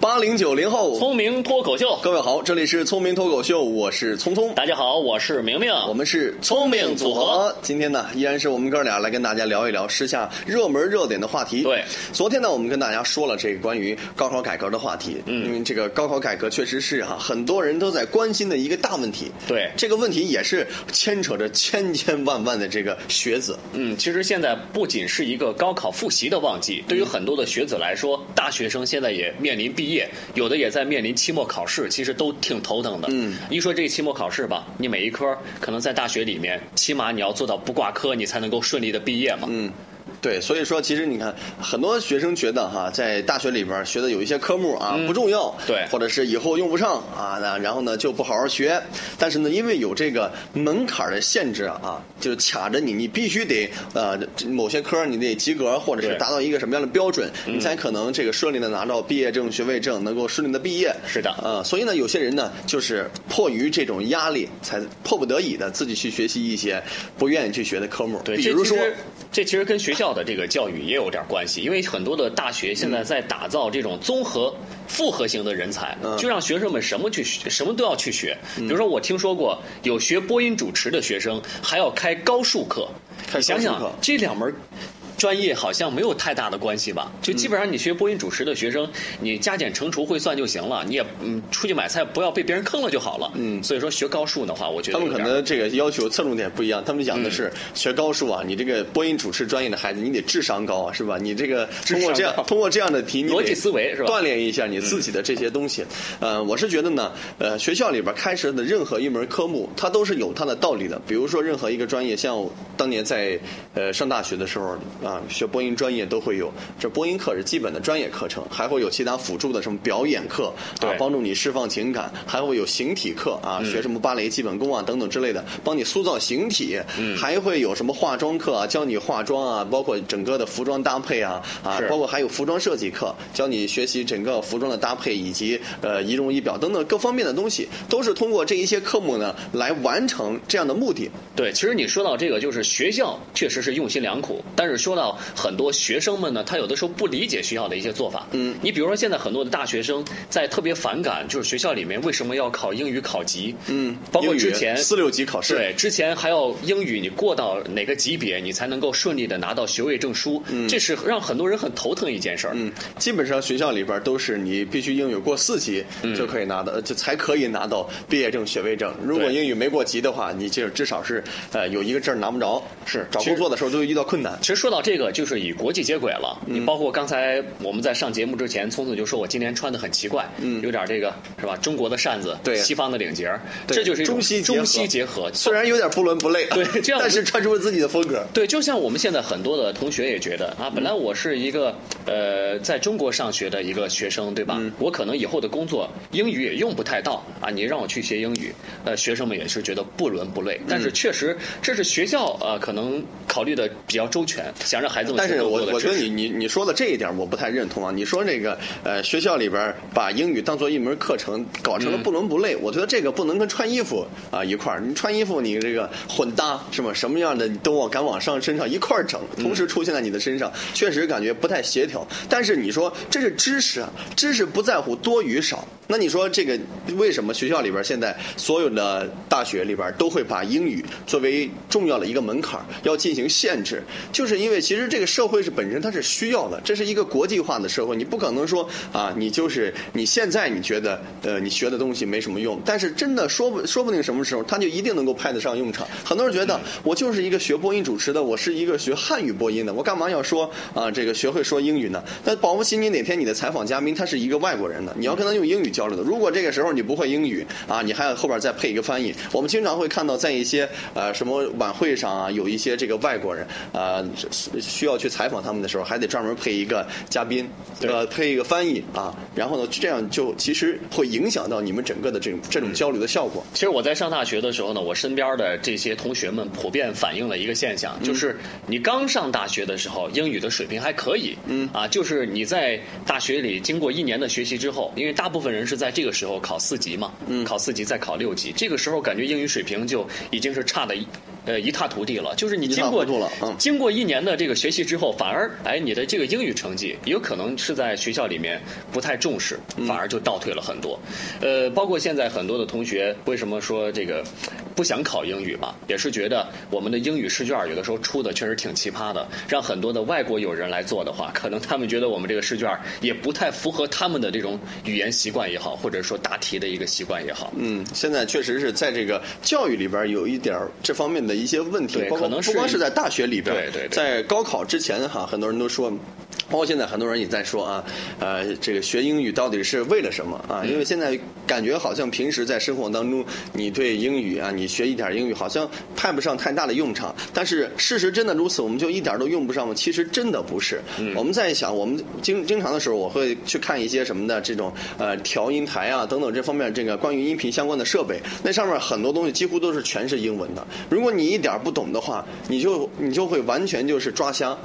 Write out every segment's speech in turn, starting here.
八零九零后，聪明脱口秀，各位好，这里是聪明脱口秀，我是聪聪。大家好，我是明明，我们是聪明组合。今天呢，依然是我们哥俩来跟大家聊一聊时下热门热点的话题。对，昨天呢，我们跟大家说了这个关于高考改革的话题。嗯，因为这个高考改革确实是哈，很多人都在关心的一个大问题。对，这个问题也是牵扯着千千万万的这个学子。嗯，其实现在不仅是一个高考复习的旺季，对于很多的学子来说，大学生现在也面临毕业，有的也在面临期末考试，其实都挺头疼的。嗯，一说这个期末考试吧，你每一科可能在大学里面，起码你要做到不挂科，你才能够顺利的毕业嘛。嗯。对，所以说其实你看，很多学生觉得哈，在大学里边学的有一些科目啊不重要，对，或者是以后用不上啊，那然后呢就不好好学。但是呢，因为有这个门槛的限制啊，就是卡着你，你必须得呃某些科你得及格，或者是达到一个什么样的标准，你才可能这个顺利的拿到毕业证、学位证，能够顺利的毕业。是的，呃，所以呢，有些人呢就是迫于这种压力，才迫不得已的自己去学习一些不愿意去学的科目。对，比如说，这其实跟学校。的这个教育也有点关系，因为很多的大学现在在打造这种综合复合型的人才，就让学生们什么去学什么都要去学。比如说，我听说过有学播音主持的学生还要开高数课，你想想这两门。专业好像没有太大的关系吧？就基本上你学播音主持的学生，你加减乘除会算就行了，你也嗯出去买菜不要被别人坑了就好了。嗯，所以说学高数的话，我觉得他们可能这个要求侧重点不一样。他们讲的是学高数啊，你这个播音主持专业的孩子，你得智商高啊，是吧？你这个通过这样通过这样的题，逻辑思维是吧？锻炼一下你自己的这些东西。呃，我是觉得呢，呃，学校里边开设的任何一门科目，它都是有它的道理的。比如说任何一个专业，像当年在呃上大学的时候啊，学播音专。业都会有，这播音课是基本的专业课程，还会有其他辅助的什么表演课啊，帮助你释放情感，还会有形体课啊，学什么芭蕾基本功啊等等之类的，帮你塑造形体，还会有什么化妆课啊，教你化妆啊，包括整个的服装搭配啊啊，包括还有服装设计课，教你学习整个服装的搭配以及呃仪容仪表等等各方面的东西，都是通过这一些科目呢来完成这样的目的。对，其实你说到这个，就是学校确实是用心良苦，但是说到很多。学生们呢，他有的时候不理解学校的一些做法。嗯，你比如说现在很多的大学生在特别反感，就是学校里面为什么要考英语考级？嗯，包括之前四六级考试，对，之前还要英语你过到哪个级别，你才能够顺利的拿到学位证书？嗯，这是让很多人很头疼一件事儿。嗯，基本上学校里边都是你必须英语过四级就可以拿到，就才可以拿到毕业证、学位证。如果英语没过级的话，你就至少是呃有一个证拿不着。是找工作的时候都会遇到困难。其实说到这个，就是与国国际接轨了，你包括刚才我们在上节目之前，聪子就说我今天穿的很奇怪，嗯，有点这个是吧？中国的扇子，对，西方的领结，这就是中西中西结合。虽然有点不伦不类，对，这样，但是穿出了自己的风格。对，就像我们现在很多的同学也觉得啊，本来我是一个呃在中国上学的一个学生，对吧？我可能以后的工作英语也用不太到啊，你让我去学英语，呃，学生们也是觉得不伦不类。但是确实，这是学校呃可能考虑的比较周全，想让孩子们。但是我我觉得你你。你说的这一点我不太认同啊！你说这个呃学校里边把英语当做一门课程，搞成了不伦不类，我觉得这个不能跟穿衣服啊一块儿。你穿衣服你这个混搭是吗？什么样的你都往敢往上身上一块儿整，同时出现在你的身上，确实感觉不太协调。但是你说这是知识啊，知识不在乎多与少。那你说这个为什么学校里边现在所有的大学里边都会把英语作为重要的一个门门槛要进行限制？就是因为其实这个社会是本身它是需要的，这是一个国际化的社会，你不可能说啊，你就是你现在你觉得呃你学的东西没什么用，但是真的说不说不定什么时候它就一定能够派得上用场。很多人觉得我就是一个学播音主持的，我是一个学汉语播音的，我干嘛要说啊这个学会说英语呢？那保不齐你哪天你的采访嘉宾他是一个外国人呢，你要跟他用英语交流的。如果这个时候你不会英语啊，你还要后边再配一个翻译。我们经常会看到在一些呃什么晚会上啊，有一些这个外国人啊需要去采访他们的时候，还得专门配一个嘉宾，呃，配一个翻译啊。然后呢，这样就其实会影响到你们整个的这种这种交流的效果。其实我在上大学的时候呢，我身边的这些同学们普遍反映了一个现象，就是你刚上大学的时候，英语的水平还可以，嗯啊，就是你在大学里经过一年的学习之后，因为大部分人是在这个。时候考四级嘛，嗯考四级再考六级，这个时候感觉英语水平就已经是差的呃一塌涂地了。就是你经过经过一年的这个学习之后，反而哎你的这个英语成绩有可能是在学校里面不太重视，嗯反而就倒退了很多。呃，包括现在很多的同学为什么说这个不想考英语嘛，也是觉得我们的英语试卷有的时候出的确实挺奇葩的，让很多的外国友人来做的话，可能他们觉得我们这个试卷也不太符合他们的这种语言习惯也好，或者说答题的一个习惯也好。嗯，现在确实是在这个教育里边有一点这方面的一些问题，包括可能不光是在大学里边，对对对在高考之前哈，很多人都说。包括现在很多人也在说啊，呃，这个学英语到底是为了什么啊？因为现在感觉好像平时在生活当中，你对英语啊，你学一点英语好像派不上太大的用场。但是事实真的如此，我们就一点都用不上吗？其实真的不是。我们在想，我们经经常的时候，我会去看一些什么的这种呃调音台啊等等这方面这个关于音频相关的设备，那上面很多东西几乎都是全是英文的。如果你一点不懂的话，你就你就会完全就是抓瞎。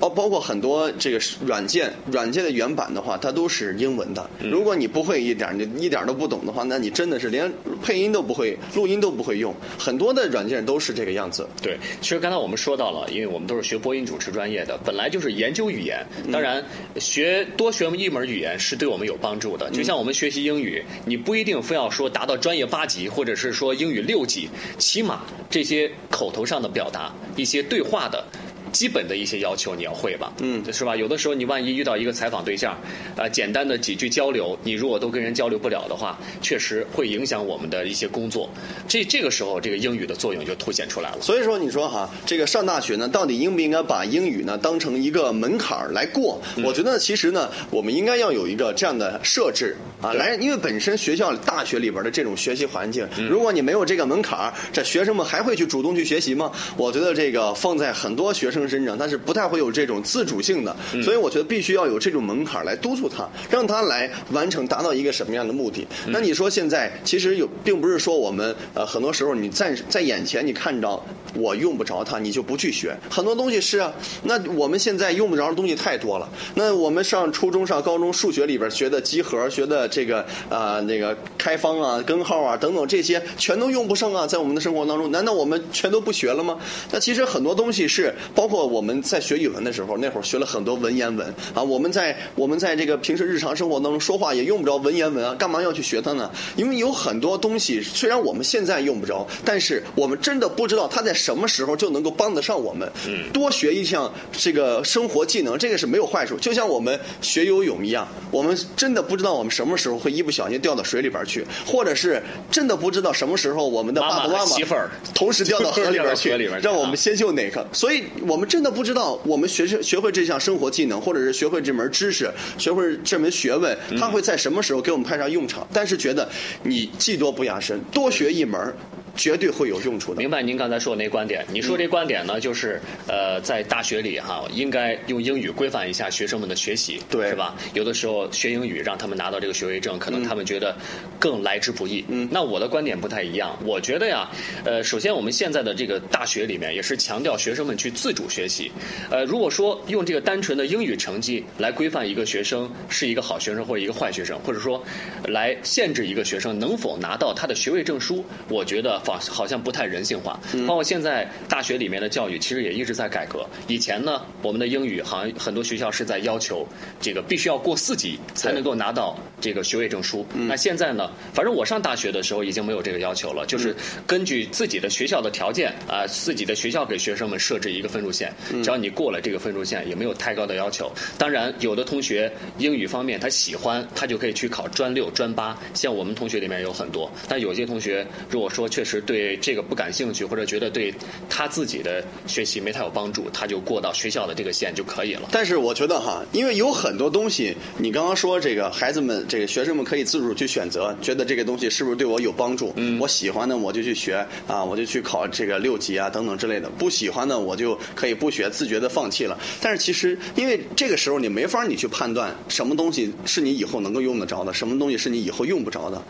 包包括很多这个软件，软件的原版的话，它都是英文的。如果你不会一点，你一点都不懂的话，那你真的是连配音都不会，录音都不会用。很多的软件都是这个样子。对，其实刚才我们说到了，因为我们都是学播音主持专业的，本来就是研究语言。当然，学多学一门语言是对我们有帮助的。就像我们学习英语，你不一定非要说达到专业八级，或者是说英语六级，起码这些口头上的表达，一些对话的。基本的一些要求你要会吧，嗯是吧？有的时候你万一遇到一个采访对象，呃、简单的几句交流，你如果都跟人交流不了的话，确实会影响我们的一些工作。这这个时候，这个英语的作用就凸显出来了。所以说，你说哈，这个上大学呢，到底应不应该把英语呢当成一个门槛儿来过？我觉得其实呢，我们应该要有一个这样的设置啊，来，因为本身学校大学里边的这种学习环境，如果你没有这个门槛儿，这学生们还会去主动去学习吗？我觉得这个放在很多学生身上，他是不太会有这种自主性的，所以我觉得必须要有这种门槛来督促他，让他来完成达到一个什么样的目的。那你说现在其实有，并不是说我们呃很多时候你在在眼前你看着我用不着它，你就不去学。很多东西是啊，那我们现在用不着的东西太多了。那我们上初中、上高中数学里边学的集合、学的这个啊、那个开方啊、根号啊等等这些，全都用不上啊，在我们的生活当中，难道我们全都不学了吗？那其实很多东西是，包括我们在学语文的时候，那会儿学了很多文言文啊，我们在我们在这个平时日常生活当中说话也用不着文言文啊，干嘛要去学它呢？因为有很多东西虽然我们现在用不着，但是我们真的不知道它在什么时候就能够帮得上我们。嗯多学一项这个生活技能，这个是没有坏处。就像我们学游泳一样，我们真的不知道我们什么时候会一不小心掉到水里边去，或者是真的不知道什么时候我们的爸爸妈妈妈妈媳妇儿同时掉到河里边去掉到河里边，去让我们先救哪个？所以我们真的不知道，我们学学会这项生活技能，或者是学会这门知识，学会这门学问，嗯它会在什么时候给我们派上用场？但是觉得你技多不压身，多学一门，绝对会有用处的。明白您刚才说的那观点。你说这观点呢，就是呃，在大学里哈，应该用英语规范一下学生们的学习，对是吧？有的时候学英语让他们拿到这个学位证，可能他们觉得更来之不易。嗯，那我的观点不太一样，我觉得呀，呃，首先我们现在的这个大学里面也是强调学生们去自主学习。呃，如果说用这个单纯的英语成绩来规范一个学生是一个好学生或者一个坏学生，或者说来限制一个学生能否拿到他的学位证书，我觉得好好像不太人性化。包括现在大学里面的教育其实也一直在改革。以前呢，我们的英语好像很多学校是在要求这个必须要过四级才能够拿到这个学位证书。那现在呢，反正我上大学的时候已经没有这个要求了，就是根据自己的学校的条件啊、自己的学校给学生们设置一个分数线，只要你过了这个分数线，也没有太高的要求。当然，有的同学英语方面他喜欢，他就可以去考专六、专八，像我们同学里面有很多。但有些同学如果说确实对这个不感兴趣，或者觉得对他自己的学习没太有帮助，他就过到学校的这个线就可以了。但是我觉得哈，因为有很多东西，你刚刚说这个孩子们、这个学生们可以自主去选择，觉得这个东西是不是对我有帮助？嗯，我喜欢的我就去学啊，我就去考这个六级啊等等之类的；不喜欢的我就可以不学，自觉的放弃了。但是其实，因为这个时候你没法你去判断什么东西是你以后能够用得着的，什么东西是你以后用不着的。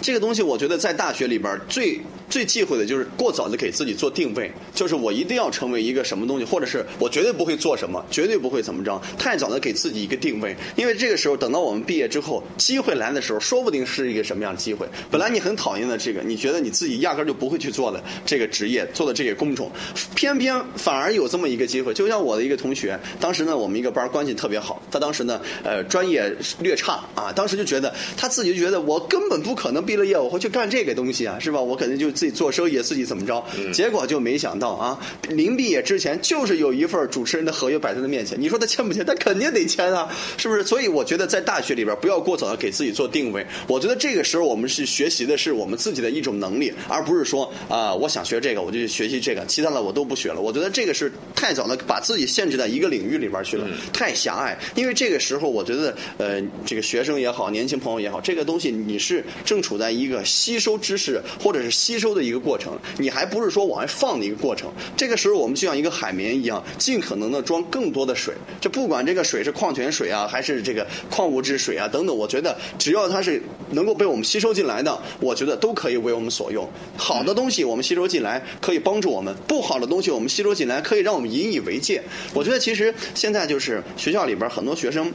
这个东西，我觉得在大学里边最最忌讳的就是过早的给自己做定位，就是我一定要成为一个什么东西，或者是我绝对不会做什么，绝对不会怎么着。太早的给自己一个定位，因为这个时候等到我们毕业之后，机会来的时候，说不定是一个什么样的机会。本来你很讨厌的这个，你觉得你自己压根就不会去做的这个职业，做的这个工种，偏偏反而有这么一个机会。就像我的一个同学，当时呢，我们一个班关系特别好，他当时呢，呃，专业略差啊，当时就觉得他自己就觉得我根本不可能毕了业我会去干这个东西啊，是吧？我肯定就自己做生意，自己怎么着？结果就没想到啊，临毕业之前就是有一份主持人的合约摆在他面前，你说他签不签？他肯定得签啊，是不是？所以我觉得在大学里边不要过早的给自己做定位。我觉得这个时候我们是学习的是我们自己的一种能力，而不是说啊，我想学这个我就去学习这个，其他的我都不学了。我觉得这个是太早的把自己限制在一个领域里边去了，太狭隘。因为这个时候我觉得呃，这个学生也好，年轻朋友也好，这个东西你是正处在一个吸收知识或者是吸收收的一个过程，你还不是说往外放的一个过程。这个时候我们就像一个海绵一样，尽可能的装更多的水，这不管这个水是矿泉水啊，还是这个矿物质水啊等等，我觉得只要它是能够被我们吸收进来的，我觉得都可以为我们所用。好的东西我们吸收进来可以帮助我们，不好的东西我们吸收进来可以让我们引以为戒。我觉得其实现在就是学校里边很多学生。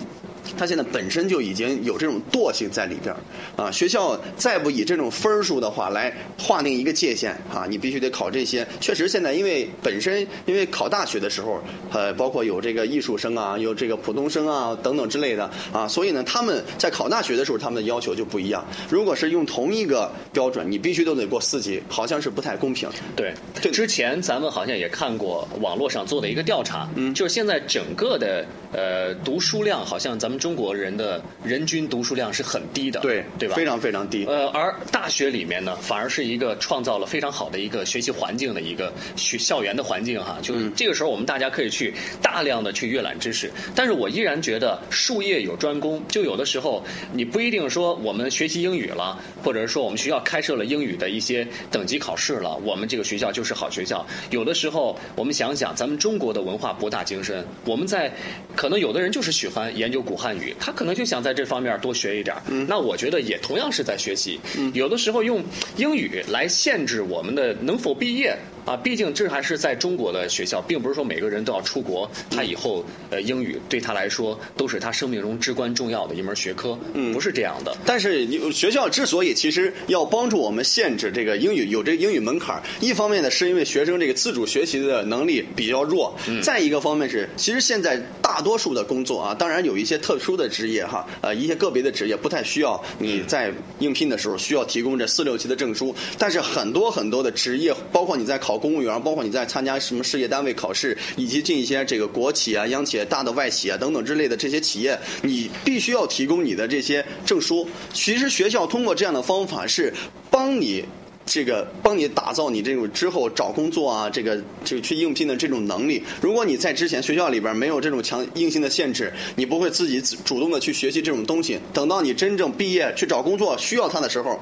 他现在本身就已经有这种惰性在里边啊。学校再不以这种分数的话来划定一个界限啊，你必须得考这些。确实，现在因为本身因为考大学的时候，呃，包括有这个艺术生啊，有这个普通生啊等等之类的啊，所以呢，他们在考大学的时候，他们的要求就不一样。如果是用同一个标准，你必须都得过四级，好像是不太公平。对，之前咱们好像也看过网络上做的一个调查，嗯，就是现在整个的呃读书量，好像咱们。中国人的人均读书量是很低的，对对吧？非常非常低。呃，而大学里面呢，反而是一个创造了非常好的一个学习环境的一个学校园的环境哈。就是这个时候，我们大家可以去大量的去阅览知识。但是我依然觉得术业有专攻，就有的时候你不一定说我们学习英语了，或者是说我们学校开设了英语的一些等级考试了，我们这个学校就是好学校。有的时候我们想想，咱们中国的文化博大精深，我们在可能有的人就是喜欢研究古汉。语，他可能就想在这方面多学一点那我觉得也同样是在学习。有的时候用英语来限制我们的能否毕业。啊，毕竟这还是在中国的学校，并不是说每个人都要出国。他以后呃英语对他来说都是他生命中至关重要的一门学科，嗯不是这样的。但是学校之所以其实要帮助我们限制这个英语有这个英语门槛，一方面呢是因为学生这个自主学习的能力比较弱，再一个方面是其实现在大多数的工作啊，当然有一些特殊的职业哈，呃一些个别的职业不太需要你在应聘的时候需要提供这四六级的证书，但是很多很多的职业，包括你在考。公务员，包括你在参加什么事业单位考试，以及进一些这个国企啊、央企、大的外企啊等等之类的这些企业，你必须要提供你的这些证书。其实学校通过这样的方法是帮你这个帮你打造你这种之后找工作啊，这个这个去应聘的这种能力。如果你在之前学校里边没有这种强硬性的限制，你不会自己主动的去学习这种东西。等到你真正毕业去找工作需要它的时候。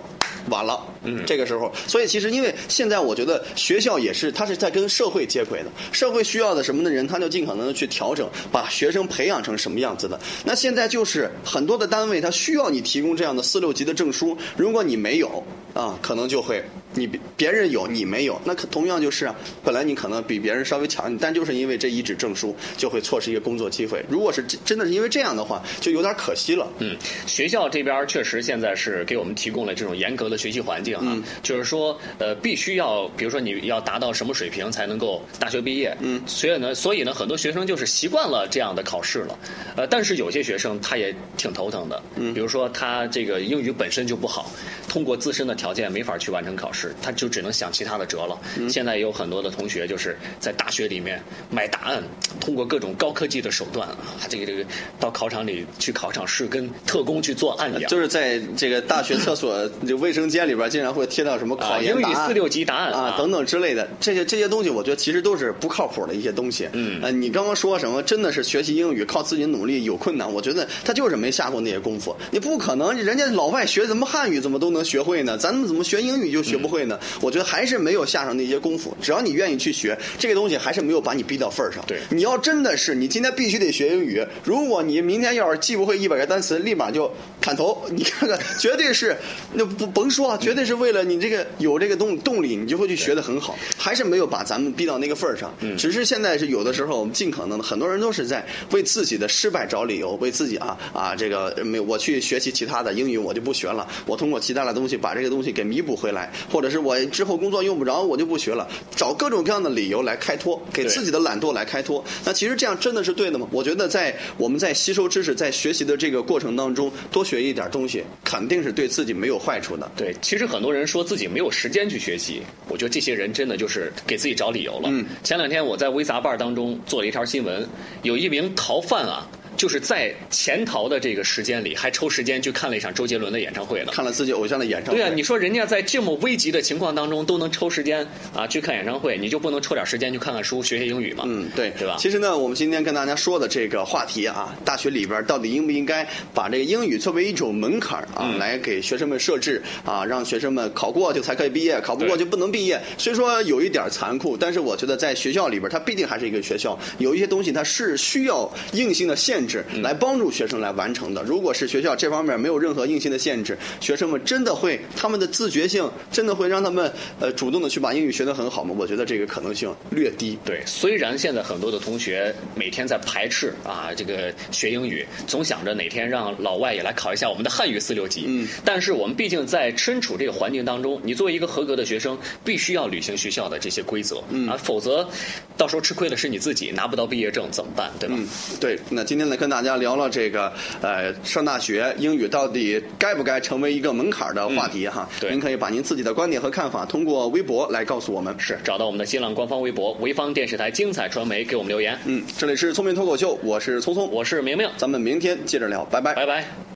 晚了，嗯，这个时候，所以其实因为现在我觉得学校也是，它是在跟社会接轨的，社会需要的什么的人，他就尽可能的去调整，把学生培养成什么样子的。那现在就是很多的单位，他需要你提供这样的四六级的证书，如果你没有啊，可能就会你别人有你没有，那可同样就是啊，本来你可能比别人稍微强，但就是因为这一纸证书，就会错失一个工作机会。如果是真的是因为这样的话，就有点可惜了。嗯，学校这边确实现在是给我们提供了这种严格。的学习环境啊，就是说，呃，必须要，比如说你要达到什么水平才能够大学毕业？嗯，所以呢，所以呢，很多学生就是习惯了这样的考试了。呃，但是有些学生他也挺头疼的，嗯，比如说他这个英语本身就不好，通过自身的条件没法去完成考试，他就只能想其他的辙了。现在也有很多的同学就是在大学里面买答案，通过各种高科技的手段啊，这个这个到考场里去考场试，跟特工去做案一样，就是在这个大学厕所 就卫生。间里边经常会贴到什么考研英语四六级答案啊等等之类的，这些这些东西，我觉得其实都是不靠谱的一些东西。嗯，呃，你刚刚说什么真的是学习英语靠自己努力有困难？我觉得他就是没下过那些功夫。你不可能，人家老外学什么汉语怎么都能学会呢？咱们怎么学英语就学不会呢？我觉得还是没有下上那些功夫。只要你愿意去学这个东西，还是没有把你逼到份儿上。对你要真的是你今天必须得学英语，如果你明天要是记不会一百个单词，立马就砍头。你看看，绝对是那不甭说啊，绝对是为了你这个有这个动动力，你就会去学得很好。还是没有把咱们逼到那个份儿上。嗯只是现在是有的时候我们尽可能的，很多人都是在为自己的失败找理由，为自己啊啊这个没有我去学习其他的英语我就不学了，我通过其他的东西把这个东西给弥补回来，或者是我之后工作用不着我就不学了，找各种各样的理由来开脱，给自己的懒惰来开脱。那其实这样真的是对的吗？我觉得在我们在吸收知识、在学习的这个过程当中，多学一点东西，肯定是对自己没有坏处的。对，其实很多人说自己没有时间去学习，我觉得这些人真的就是给自己找理由了。嗯前两天我在微杂伴当中做了一条新闻，有一名逃犯啊，就是在潜逃的这个时间里，还抽时间去看了一场周杰伦的演唱会呢。看了自己偶像的演唱会，对啊，你说人家在这么危急的情况当中都能抽时间啊去看演唱会，你就不能抽点时间去看看书、学学英语吗？嗯，对，对吧其实呢，我们今天跟大家说的这个话题啊，大学里边到底应不应该把这个英语作为一种门槛啊，嗯来给学生们设置啊，让学生们考过就才可以毕业，考不过就不能毕业。虽说有一点残酷，但是我觉得在学校里边，它毕竟还是一个学校，有一些东西它是需要硬性的限制嗯来帮助学生来完成的。如果是学校这方面没有任何硬性的限制，学生们真的会他们的自觉性真的会让他们呃主动的去把英语学得很好吗？我觉得这个可能性略低。对，虽然现在很多的同学每天在排斥啊这个学英语，总想着哪天让老外也来考一下我们的汉语四六级，嗯，但是我们毕竟在身处这个环境当中，你作为一个合格的学生，必须要履行学校的这些规则，嗯啊，否则到时候吃亏的是你自己，拿不到毕业证怎么办？对吧？嗯，对。那今天呢，跟大家聊了这个呃，上大学英语到底该不该成为一个门槛的话题哈。对您可以把您自己的观点和看法通过微博来告诉我们。是找到我们的新浪官方微博潍坊电视台精彩传媒，给我们留言。嗯，这里是聪明脱口秀，我是聪聪，我是明明，咱们明天接着聊，拜拜。拜拜。